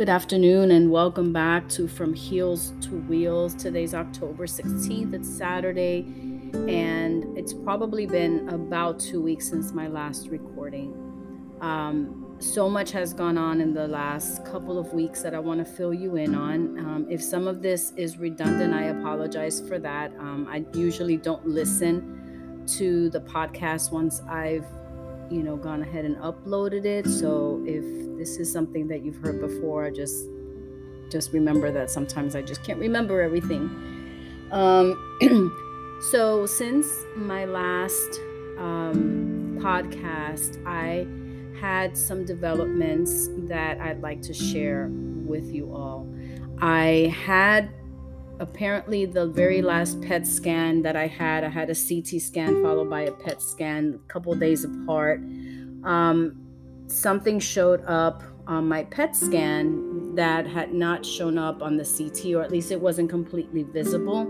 Good afternoon and welcome back to From Heels to Wheels. Today's October 16th. It's Saturday and it's probably been about two weeks since my last recording. Um, so much has gone on in the last couple of weeks that I want to fill you in on. Um, if some of this is redundant, I apologize for that. Um, I usually don't listen to the podcast once I've you know gone ahead and uploaded it so if this is something that you've heard before just just remember that sometimes i just can't remember everything um so since my last um podcast i had some developments that i'd like to share with you all i had apparently the very last PET scan that I had, I had a CT scan followed by a PET scan a couple days apart. Um, something showed up on my PET scan that had not shown up on the CT, or at least it wasn't completely visible.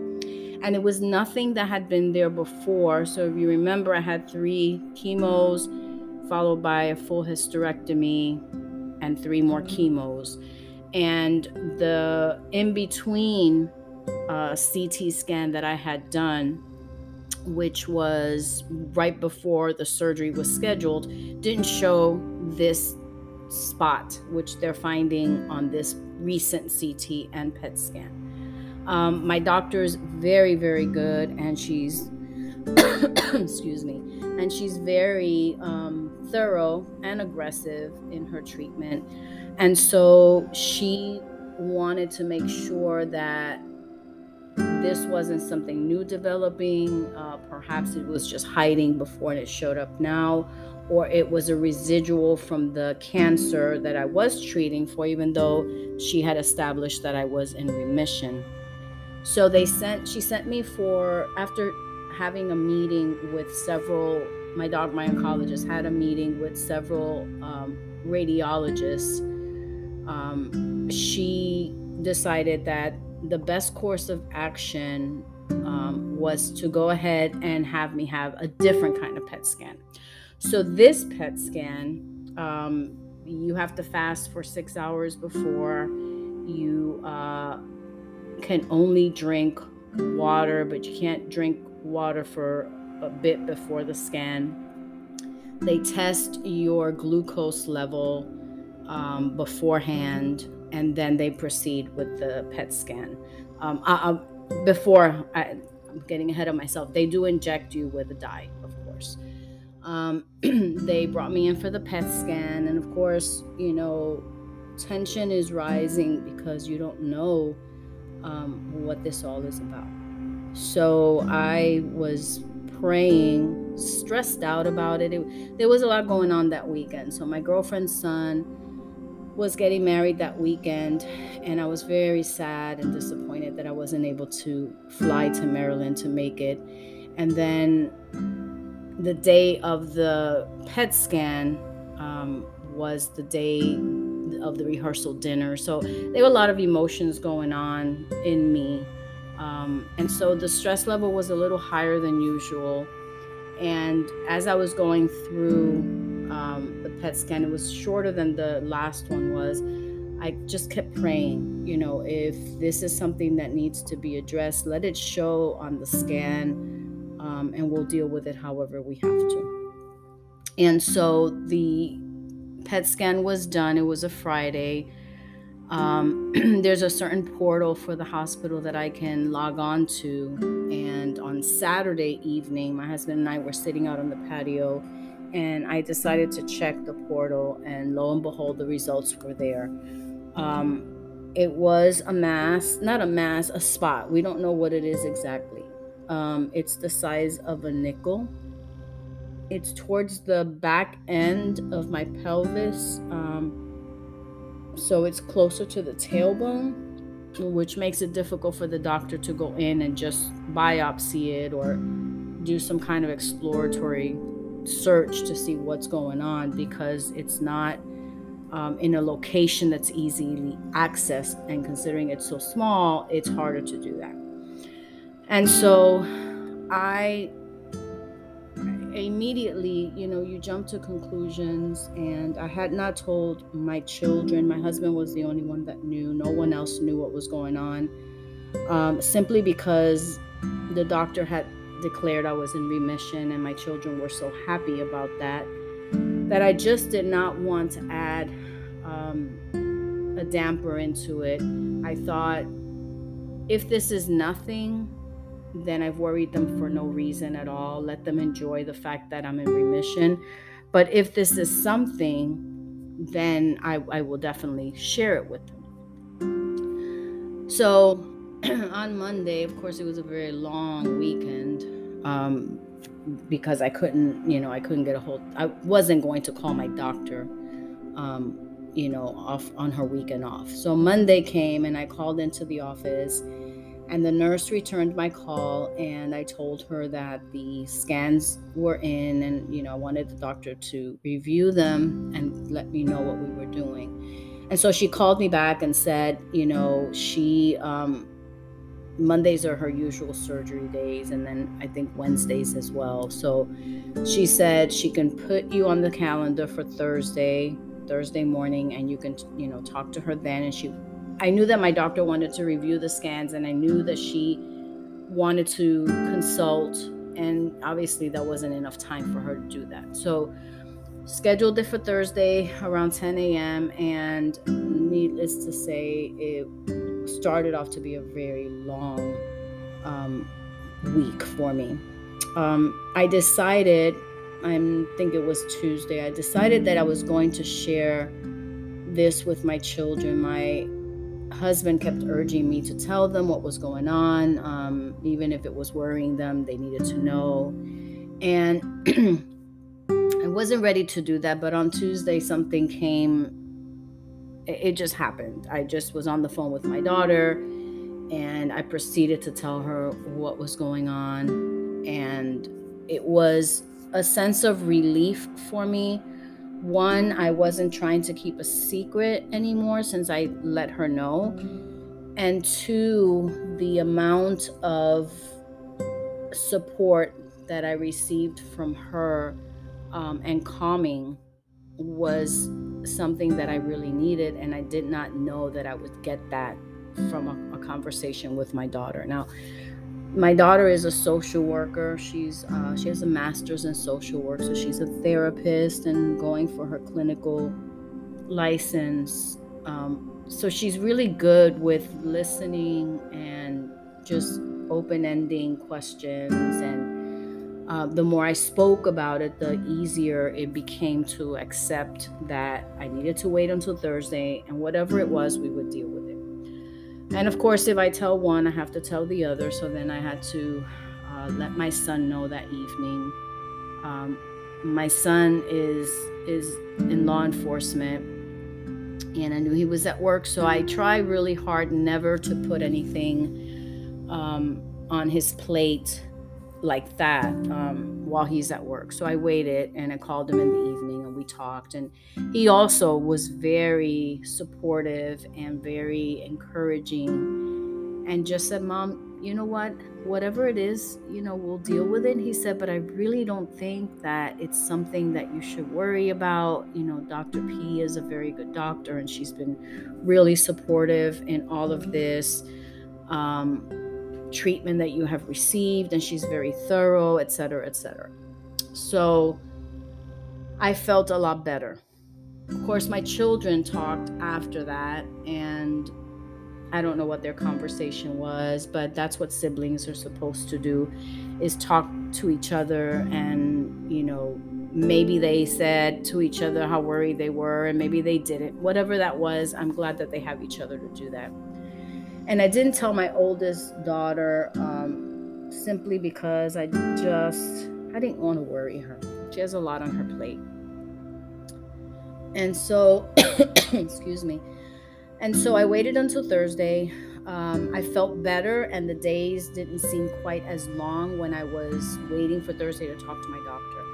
And it was nothing that had been there before. So if you remember, I had three chemos followed by a full hysterectomy and three more chemos. And the in between uh, CT scan that I had done, which was right before the surgery was scheduled, didn't show this spot, which they're finding on this recent CT and PET scan. Um, my doctor's very, very good, and she's, excuse me, and she's very um, thorough and aggressive in her treatment. And so she wanted to make sure that this wasn't something new developing. Uh, perhaps it was just hiding before and it showed up now, or it was a residual from the cancer that I was treating for, even though she had established that I was in remission. So they sent, she sent me for, after having a meeting with several, my dog, my oncologist had a meeting with several um, radiologists. Um, she decided that the best course of action um, was to go ahead and have me have a different kind of PET scan. So, this PET scan, um, you have to fast for six hours before. You uh, can only drink water, but you can't drink water for a bit before the scan. They test your glucose level um, beforehand and then they proceed with the PET scan. Um, I, I, before I, am getting ahead of myself, they do inject you with a dye, of course. Um, they brought me in for the PET scan, and of course, you know, tension is rising because you don't know um, what this all is about. So I was praying, stressed out about it. it. There was a lot going on that weekend. So my girlfriend's son was getting married that weekend, and I was very sad and disappointed that I wasn't able to fly to Maryland to make it. And then the day of the PET scan um, was the day of the rehearsal dinner. So there were a lot of emotions going on in me. Um, and so the stress level was a little higher than usual. And as I was going through um, the PET scan. It was shorter than the last one was. I just kept praying, you know, if this is something that needs to be addressed, let it show on the scan um, and we'll deal with it however we have to. And so the PET scan was done. It was a Friday. Um, there's a certain portal for the hospital that I can log on to. And on Saturday evening, my husband and I were sitting out on the patio and I decided to check the portal, and lo and behold, the results were there. Um, it was a mass, not a mass, a spot. We don't know what it is exactly. Um, it's the size of a nickel. It's towards the back end of my pelvis. Um, so it's closer to the tailbone, which makes it difficult for the doctor to go in and just biopsy it or do some kind of exploratory search to see what's going on because it's not um, in a location that's easily accessed. And considering it's so small, it's harder to do that. And so I immediately, you know, you jump to conclusions. And I had not told my children. My husband was the only one that knew. No one else knew what was going on. Um, simply because the doctor had declared I was in remission, and my children were so happy about that that I just did not want to add um, a damper into it. I thought if this is nothing, then I've worried them for no reason at all. Let them enjoy the fact that I'm in remission. But if this is something, then I, I will definitely share it with them. So on Monday, of course, it was a very long weekend um, because I couldn't, you know, I couldn't get a hold. I wasn't going to call my doctor, um, you know, off on her weekend off. So Monday came and I called into the office, and the nurse returned my call, and I told her that the scans were in, and you know, I wanted the doctor to review them and let me know what we were doing. And so she called me back and said, you know, she um, Mondays are her usual surgery days, and then I think Wednesdays as well. So she said she can put you on the calendar for Thursday, Thursday morning, and you can, you know, talk to her then. And she, I knew that my doctor wanted to review the scans, and I knew that she wanted to consult, and obviously that wasn't enough time for her to do that. So scheduled it for Thursday around 10 a.m. And needless to say, it started off to be a very long um, week for me. Um, I decided, I think it was Tuesday, I decided that I was going to share this with my children. My husband kept urging me to tell them what was going on, um, even if it was worrying them, they needed to know. And I wasn't ready to do that, but on Tuesday, something came it just happened. I just was on the phone with my daughter and I proceeded to tell her what was going on. And it was a sense of relief for me. One, I wasn't trying to keep a secret anymore since I let her know. And two, the amount of support that I received from her um, and calming was something that I really needed, and I did not know that I would get that from a, a conversation with my daughter. Now, my daughter is a social worker. She's uh, she has a master's in social work, so she's a therapist and going for her clinical license. Um, so she's really good with listening and just open-ending questions and uh, the more I spoke about it, the easier it became to accept that I needed to wait until Thursday, and whatever it was, we would deal with it. And of course, if I tell one, I have to tell the other. So then I had to uh, let my son know that evening. Um, my son is is in law enforcement, and I knew he was at work, so I try really hard never to put anything um, on his plate like that um, while he's at work. So I waited and I called him in the evening we talked. And he also was very supportive and very encouraging and just said, Mom, you know what? Whatever it is, you know, we'll deal with it. He said, but I really don't think that it's something that you should worry about. You know, Dr. P is a very good doctor and she's been really supportive in all of this. Um, treatment that you have received and she's very thorough etc etc so i felt a lot better. Of course my children talked after that and i don't know what their conversation was but that's what siblings are supposed to do is talk to each other and you know maybe they said to each other how worried they were and maybe they didn't. Whatever that was i'm glad that they have each other to do that. And I didn't tell my oldest daughter um, simply because I just I didn't want to worry her. She has a lot on her plate. And so, excuse me. And so I waited until Thursday. Um, I felt better, and the days didn't seem quite as long when I was waiting for Thursday to talk to my doctor.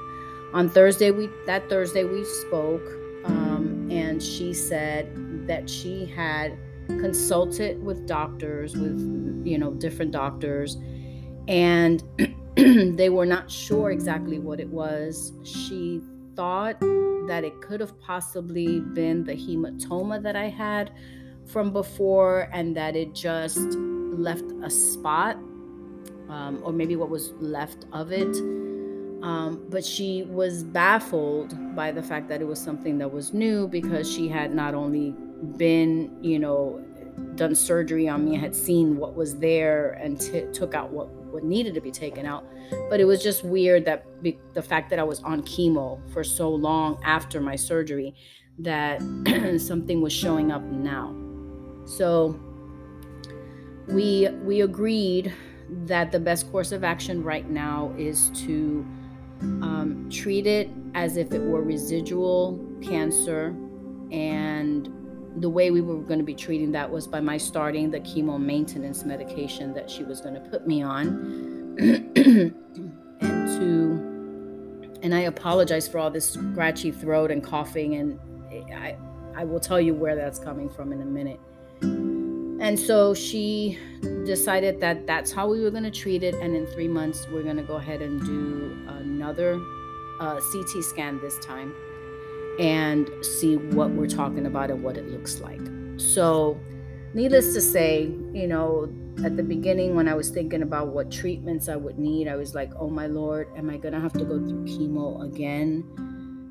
On Thursday, we that Thursday we spoke, um, and she said that she had consulted with doctors, with, you know, different doctors. And they were not sure exactly what it was. She thought that it could have possibly been the hematoma that I had from before and that it just left a spot um, or maybe what was left of it. Um, but she was baffled by the fact that it was something that was new because she had not only been, you know, done surgery on me, had seen what was there and t- took out what, what needed to be taken out. But it was just weird that be- the fact that I was on chemo for so long after my surgery that something was showing up now. So we we agreed that the best course of action right now is to um, treat it as if it were residual cancer and the way we were going to be treating that was by my starting the chemo maintenance medication that she was going to put me on. And to and i apologize for all this scratchy throat and coughing and i i will tell you where that's coming from in a minute. And so she decided that that's how we were going to treat it and in three months we're going to go ahead and do another uh, ct scan this time and see what we're talking about and what it looks like. So, needless to say, you know, at the beginning when I was thinking about what treatments I would need, I was like, oh my Lord, am I going to have to go through chemo again?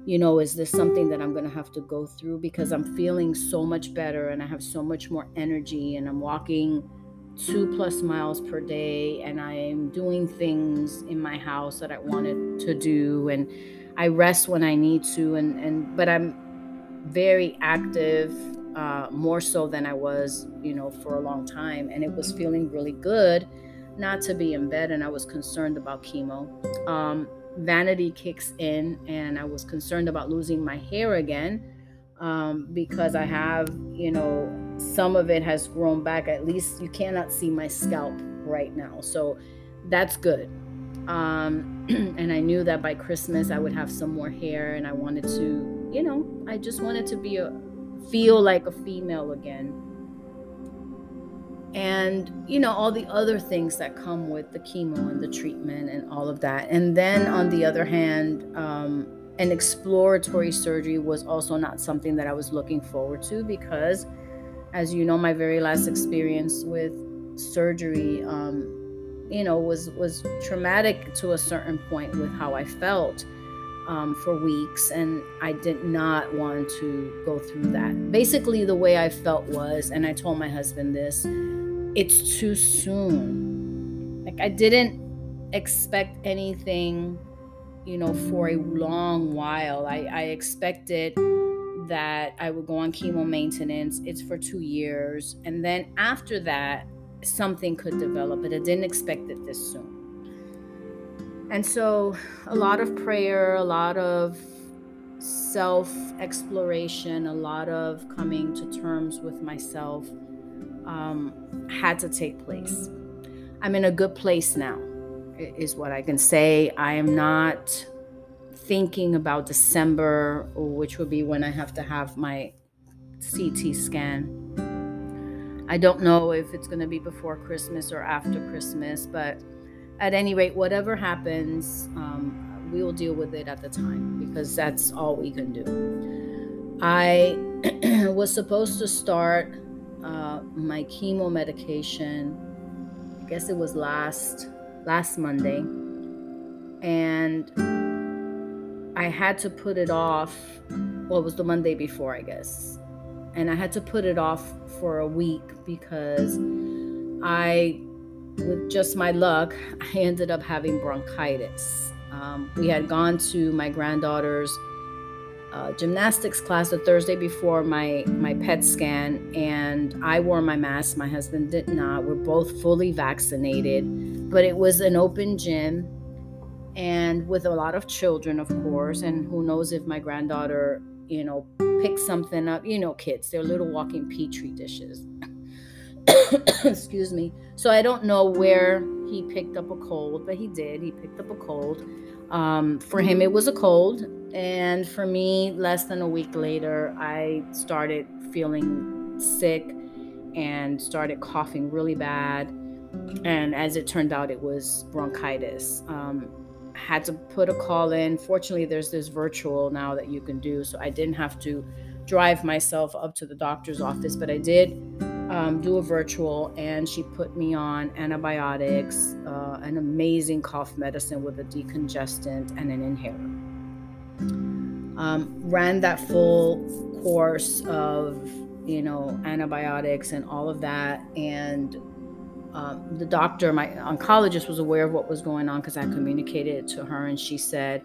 You know, is this something that I'm going to have to go through? Because I'm feeling so much better and I have so much more energy and I'm walking two plus miles per day and I am doing things in my house that I wanted to do. And I rest when I need to, and and but I'm very active, uh, more so than I was, you know, for a long time, and it was feeling really good not to be in bed, and I was concerned about chemo. Um, vanity kicks in, and I was concerned about losing my hair again um, because I have, you know, some of it has grown back. At least you cannot see my scalp right now, so that's good um, and I knew that by Christmas I would have some more hair, and I wanted to, you know, I just wanted to be a feel like a female again. And you know all the other things that come with the chemo and the treatment and all of that. And then on the other hand, um, an exploratory surgery was also not something that I was looking forward to because, as you know, my very last experience with surgery. Um, you know was was traumatic to a certain point with how I felt um, for weeks, and I did not want to go through that. Basically, the way I felt was, and I told my husband this: it's too soon. Like I didn't expect anything, you know, for a long while. I, I expected that I would go on chemo maintenance. It's for two years, and then after that something could develop, but I didn't expect it this soon. And so, a lot of prayer, a lot of self exploration, a lot of coming to terms with myself um, had to take place. I'm in a good place now, is what I can say. I am not thinking about December, which would be when I have to have my CT scan I don't know if it's going to be before Christmas or after Christmas, but at any rate, whatever happens, um, we will deal with it at the time because that's all we can do. I was supposed to start uh, my chemo medication. I guess it was last last Monday, and I had to put it off. Well, it was the Monday before, I guess and I had to put it off for a week because I, with just my luck, I ended up having bronchitis. Um, we had gone to my granddaughter's uh, gymnastics class the Thursday before my my PET scan, and I wore my mask. My husband did not. We're both fully vaccinated, but it was an open gym, and with a lot of children, of course. And who knows if my granddaughter, you know, pick something up. You know, kids, they're little walking petri dishes. Excuse me. So I don't know where he picked up a cold, but he did. He picked up a cold. Um, for him, it was a cold. And for me, less than a week later, I started feeling sick and started coughing really bad. and as it turned out, it was bronchitis. Um, had to put a call in. Fortunately, there's this virtual now that you can do, so I didn't have to drive myself up to the doctor's office, but I did um, do a virtual, and she put me on antibiotics, uh, an amazing cough medicine with a decongestant, and an inhaler. Um, ran that full course of you know antibiotics and all of that, and um, the doctor, my oncologist, was aware of what was going on because I communicated it to her, and she said,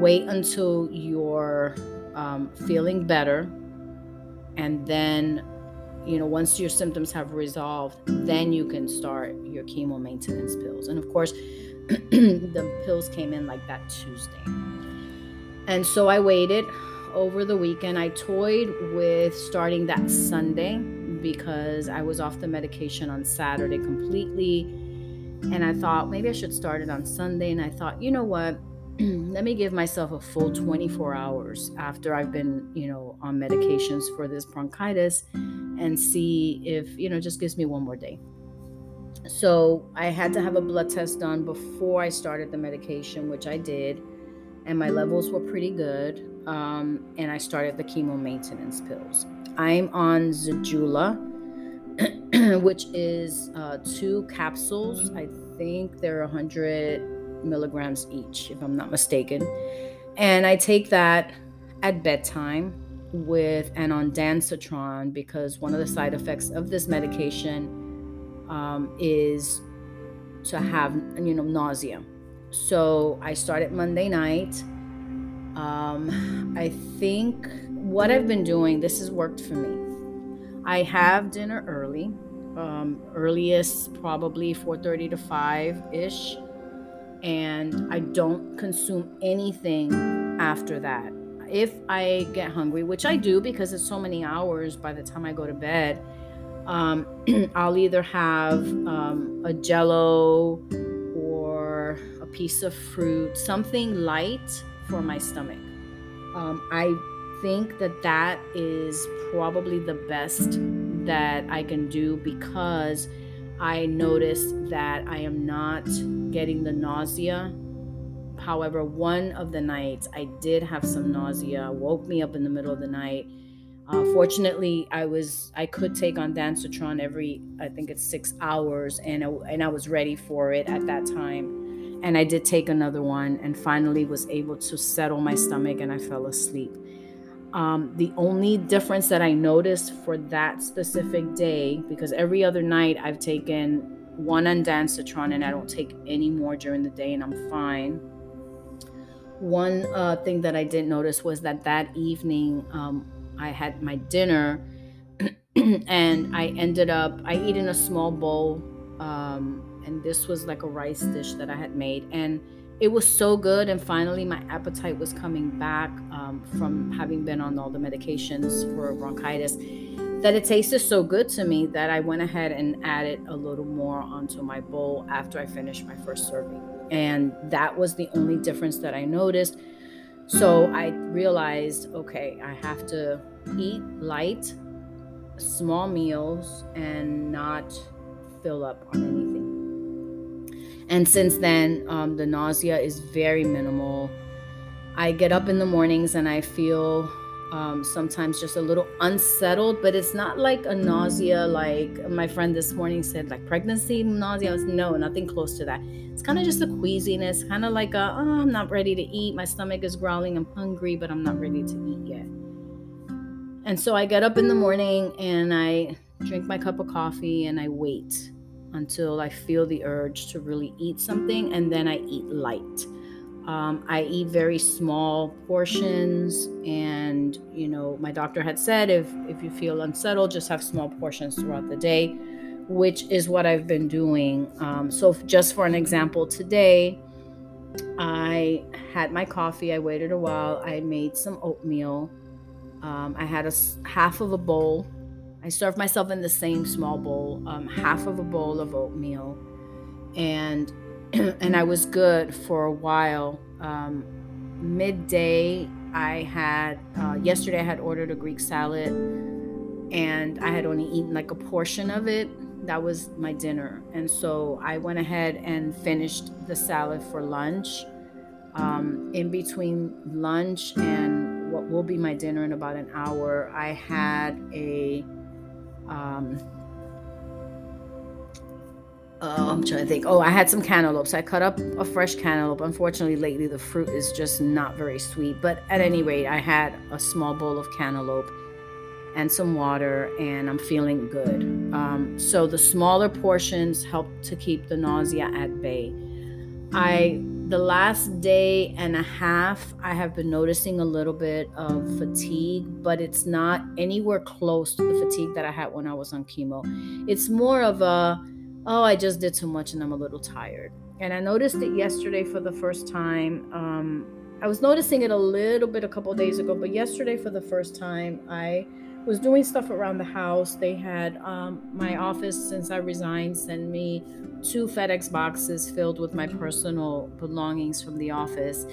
"Wait until you're um, feeling better, and then, you know, once your symptoms have resolved, then you can start your chemo maintenance pills." And of course, the pills came in like that Tuesday, and so I waited over the weekend. I toyed with starting that Sunday because I was off the medication on Saturday completely. And I thought maybe I should start it on Sunday. And I thought, you know what? Let me give myself a full 24 hours after I've been, you know, on medications for this bronchitis and see if, you know, just gives me one more day. So I had to have a blood test done before I started the medication, which I did. And my levels were pretty good. Um, and I started the chemo maintenance pills. I'm on Zejula, which is uh, two capsules. I think they're 100 milligrams each, if I'm not mistaken. And I take that at bedtime with an ondansetron because one of the side effects of this medication um, is to have you know nausea. So I started Monday night. Um, I think what I've been doing, this has worked for me. I have dinner early, um, earliest probably 4:30 to 5 ish, and I don't consume anything after that. If I get hungry, which I do because it's so many hours by the time I go to bed, um, I'll either have um, a jello or a piece of fruit, something light for my stomach. Um, I think that that is probably the best that I can do because I noticed that I am not getting the nausea. However, one of the nights I did have some nausea, woke me up in the middle of the night. Uh, fortunately, I was I could take ondansetron every I think it's six hours, and I, and I was ready for it at that time. And I did take another one, and finally was able to settle my stomach, and I fell asleep. Um, the only difference that I noticed for that specific day, because every other night I've taken one ondansetron and I don't take any more during the day and I'm fine. One uh, thing that I didn't notice was that that evening um, I had my dinner and I ended up, I eat in a small bowl. Um, and this was like a rice dish that I had made. And it was so good and finally my appetite was coming back um, from having been on all the medications for bronchitis that it tasted so good to me that i went ahead and added a little more onto my bowl after i finished my first serving. And that was the only difference that i noticed. So i realized okay i have to eat light small meals and not fill up on anything and since then, um, the nausea is very minimal. I get up in the mornings and I feel um, sometimes just a little unsettled, but it's not like a nausea like my friend this morning said, like pregnancy nausea. Was, no, nothing close to that. It's kind of just a queasiness, kind of like a, oh, I'm not ready to eat. My stomach is growling. I'm hungry, but I'm not ready to eat yet. And so I get up in the morning and I drink my cup of coffee and I wait until I feel the urge to really eat something, and then I eat light. Um, I eat very small portions, and you know, my doctor had said if if you feel unsettled, just have small portions throughout the day, which is what I've been doing. Um, so, just for an example, today I had my coffee. I waited a while. I made some oatmeal. Um, I had a half of a bowl I served myself in the same small bowl, um, half of a bowl of oatmeal, and and I was good for a while. Um, midday, I had uh, yesterday I had ordered a Greek salad, and I had only eaten like a portion of it that was my dinner. And so I went ahead and finished the salad for lunch. Um, in between lunch and what will be my dinner in about an hour, I had a um, uh, I'm trying to think. Oh, I had some cantaloupes. I cut up a fresh cantaloupe. Unfortunately, lately the fruit is just not very sweet. But at any rate, I had a small bowl of cantaloupe and some water, and I'm feeling good. Um, so the smaller portions help to keep the nausea at bay. I the last day and a half, I have been noticing a little bit of fatigue, but it's not anywhere close to the fatigue that I had when I was on chemo. It's more of a oh, I just did too much and I'm a little tired. And I noticed it yesterday for the first time. Um, I was noticing it a little bit a couple days ago, but yesterday for the first time, I was doing stuff around the house. They had um, my office, since I resigned, send me two FedEx boxes filled with my personal belongings from the office.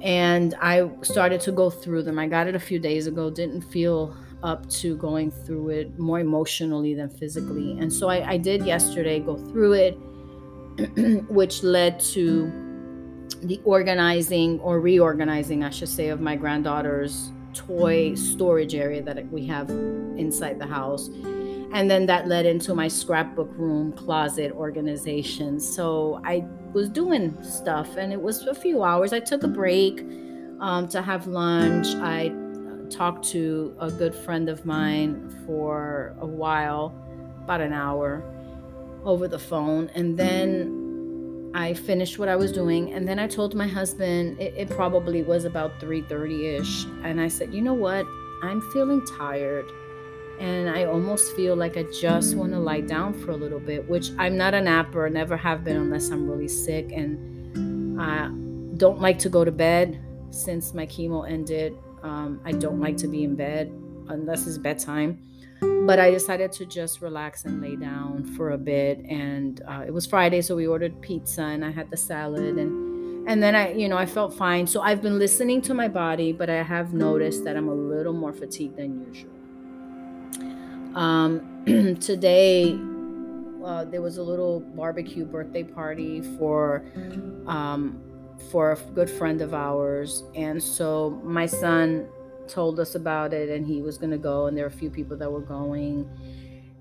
And I started to go through them. I got it a few days ago, didn't feel up to going through it more emotionally than physically. And so I, I did yesterday go through it, which led to the organizing or reorganizing, I should say, of my granddaughter's toy storage area that we have inside the house. And then that led into my scrapbook room closet organization. So I was doing stuff and it was a few hours. I took a break um, to have lunch. I talked to a good friend of mine for a while, about an hour over the phone. And then I finished what I was doing. And then I told my husband it, it probably was about 3:30-ish. And I said, you know what? I'm feeling tired. And I almost feel like I just want to lie down for a little bit, which I'm not a napper, never have been unless I'm really sick. And I don't like to go to bed since my chemo ended um, I don't like to be in bed unless it's bedtime. But I decided to just relax and lay down for a bit. And uh, it was Friday, so we ordered pizza and I had the salad and and then I, you know, I felt fine. So I've been listening to my body, but I have noticed that I'm a little more fatigued than usual. Um, today, uh, there was a little barbecue birthday party for um, for a good friend of ours. And so my son told us about it and he was going to go, and there were a few people that were going.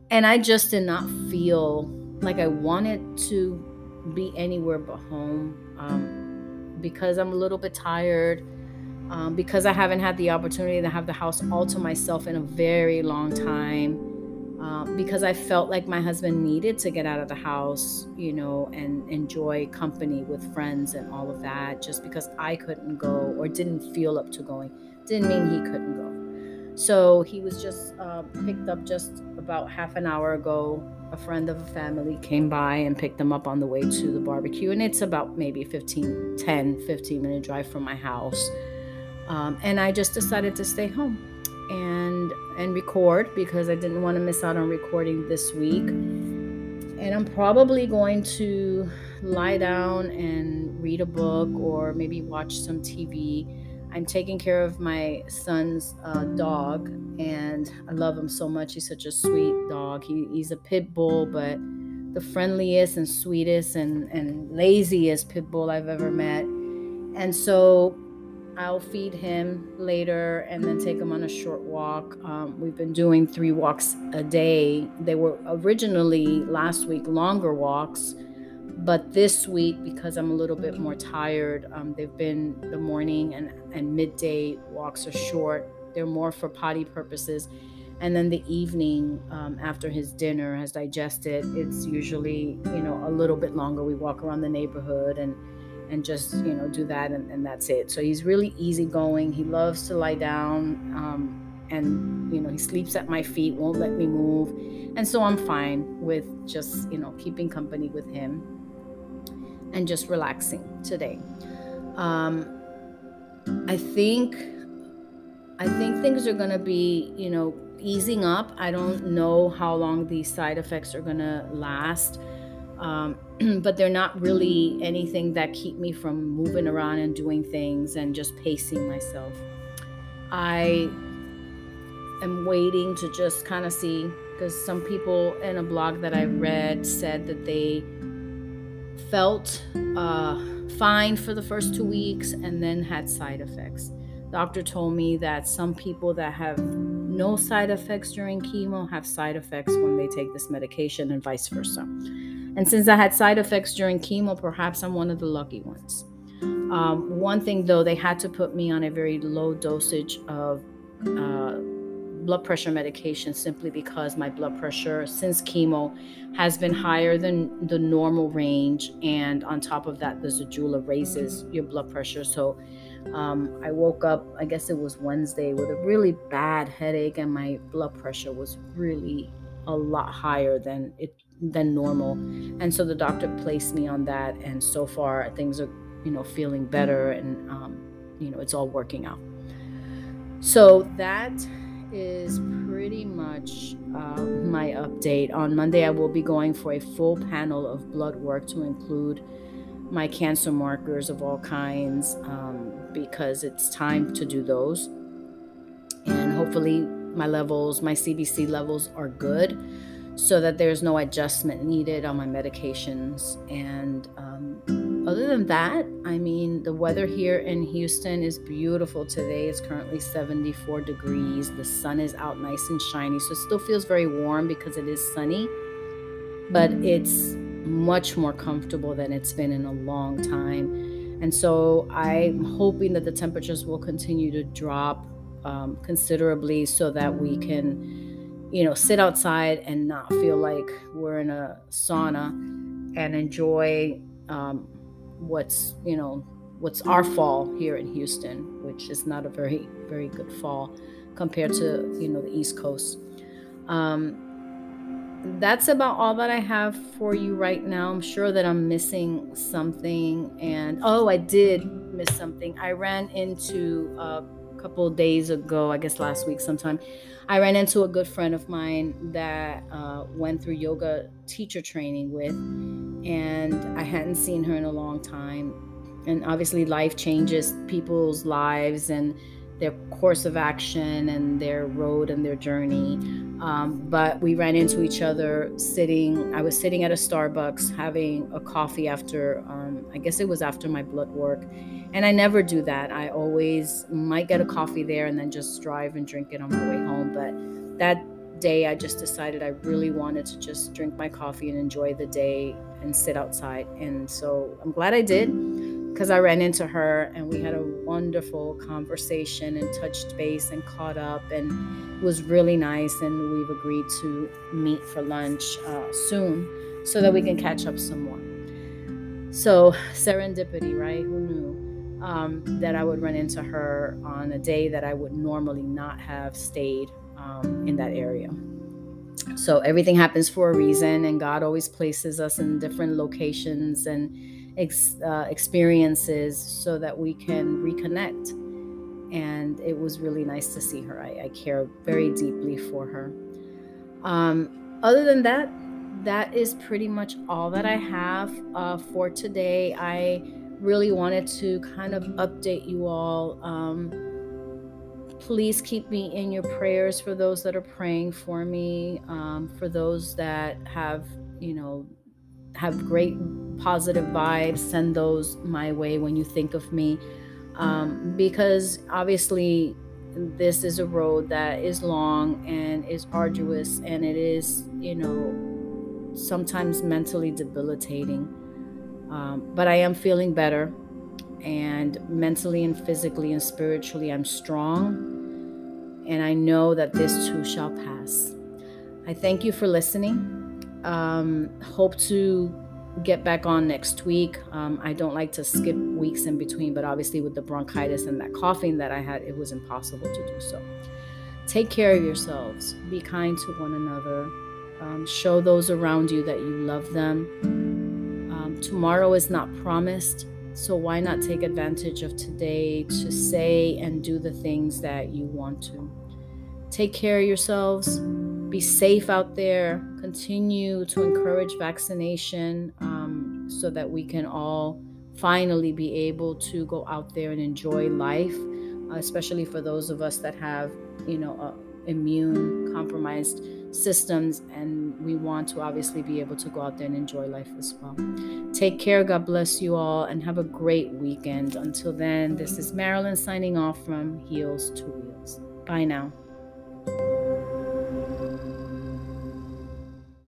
And I just did not feel like I wanted to be anywhere but home um, because I'm a little bit tired. Um, because I haven't had the opportunity to have the house all to myself in a very long time um, because I felt like my husband needed to get out of the house, you know, and enjoy company with friends and all of that. Just because I couldn't go or didn't feel up to going didn't mean he couldn't go. So he was just uh, picked up just about half an hour ago. A friend of a family came by and picked them up on the way to the barbecue. And it's about maybe 15, 10, 15 minute drive from my house. Um, and I just decided to stay home and and record because I didn't want to miss out on recording this week. And I'm probably going to lie down and read a book or maybe watch some TV. I'm taking care of my son's uh, dog, and I love him so much. He's such a sweet dog. He, he's a pit bull, but the friendliest and sweetest and, and laziest pit bull I've ever met. And so I'll feed him later and then take him on a short walk. Um, we've been doing three walks a day. They were originally last week longer walks, but this week, because I'm a little bit more tired, um, they've been the morning and, and midday walks are short. They're more for potty purposes. And then the evening, um, after his dinner has digested, it's usually, you know, a little bit longer. We walk around the neighborhood and and just you know do that and, and that's it so he's really easygoing he loves to lie down um, and you know he sleeps at my feet won't let me move and so i'm fine with just you know keeping company with him and just relaxing today um, i think i think things are to be you know easing up i don't know how long these side effects are to last um, but they're not really anything that keep me from moving around and doing things and just pacing myself. I am waiting to just kind of see because some people in a blog that I read said that they felt uh, fine for the first two weeks and then had side effects. Doctor told me that some people that have no side effects during chemo have side effects when they take this medication and vice versa. And since I had side effects during chemo, perhaps I'm one of the lucky ones. Um, one thing though, they had to put me on a very low dosage of uh, blood pressure medication simply because my blood pressure since chemo has been higher than the normal range. And on top of that, the Zejula raises your blood pressure. So um, I woke up, I guess it was Wednesday, with a really bad headache, and my blood pressure was really a lot higher than it than normal. And so the doctor placed me on that, and so far things are, you know, feeling better, and um, you know, it's all working out. So that is pretty much uh, my update. On Monday, I will be going for a full panel of blood work to include my cancer markers of all kinds um, because it's time to do those. And hopefully, my levels, my CBC levels are good so that there's no adjustment needed on my medications. And um, other than that, I mean, the weather here in Houston is beautiful today. It's currently 74 degrees. The sun is out nice and shiny. So it still feels very warm because it is sunny, but it's much more comfortable than it's been in a long time. And so I'm hoping that the temperatures will continue to drop um, considerably so that we can, you know, sit outside and not feel like we're in a sauna and enjoy um, what's, you know, what's our fall here in Houston, which is not a very, very good fall compared to, you know, the East Coast. Um, that's about all that I have for you right now. I'm sure that I'm missing something. And oh, I did miss something. I ran into a couple days ago, I guess last week sometime, I ran into a good friend of mine that uh, went through yoga teacher training with. And I hadn't seen her in a long time. And obviously, life changes people's lives. And their course of action and their road and their journey. Um, but we ran into each other sitting. I was sitting at a Starbucks having a coffee after, um, I guess it was after my blood work. And I never do that. I always might get a coffee there and then just drive and drink it on my way home. But that day, I just decided I really wanted to just drink my coffee and enjoy the day and sit outside. And so I'm glad I did because I ran into her and we had a wonderful conversation and touched base and caught up and it was really nice and we've agreed to meet for lunch uh, soon so that we can catch up some more. So serendipity, right? Who knew um, that I would run into her on a day that I would normally not have stayed um, in that area. So everything happens for a reason, and God always places us in different locations and ex, uh, experiences so that we can reconnect. And it was really nice to see her. I, I care very deeply for her. Um, other than that, that is pretty much all that I have uh, for today. I really wanted to kind of update you all. Um, please keep me in your prayers for those that are praying for me, um, for those that have, you know, have great positive vibes, send those my way when you think of me. Um, because obviously, this is a road that is long and is arduous, and it is, you know, sometimes mentally debilitating. Um, but I am feeling better, and mentally and physically and spiritually, I'm strong, and I know that this too shall pass. I thank you for listening. Um, hope to get back on next week. Um, I don't like to skip weeks in between, but obviously, with the bronchitis and that coughing that I had, it was impossible to do so. Take care of yourselves, be kind to one another, um, show those around you that you love them. Tomorrow is not promised, so why not take advantage of today to say and do the things that you want to? Take care of yourselves be safe out there. Continue to encourage vaccination um, so that we can all finally be able to go out there and enjoy life, especially for those of us that have, you know, immune compromised systems and we want to obviously be able to go out there and enjoy life as well. Take care. God bless you all and have a great weekend. Until then, this is Marilyn signing off from Heels to Wheels. Bye now.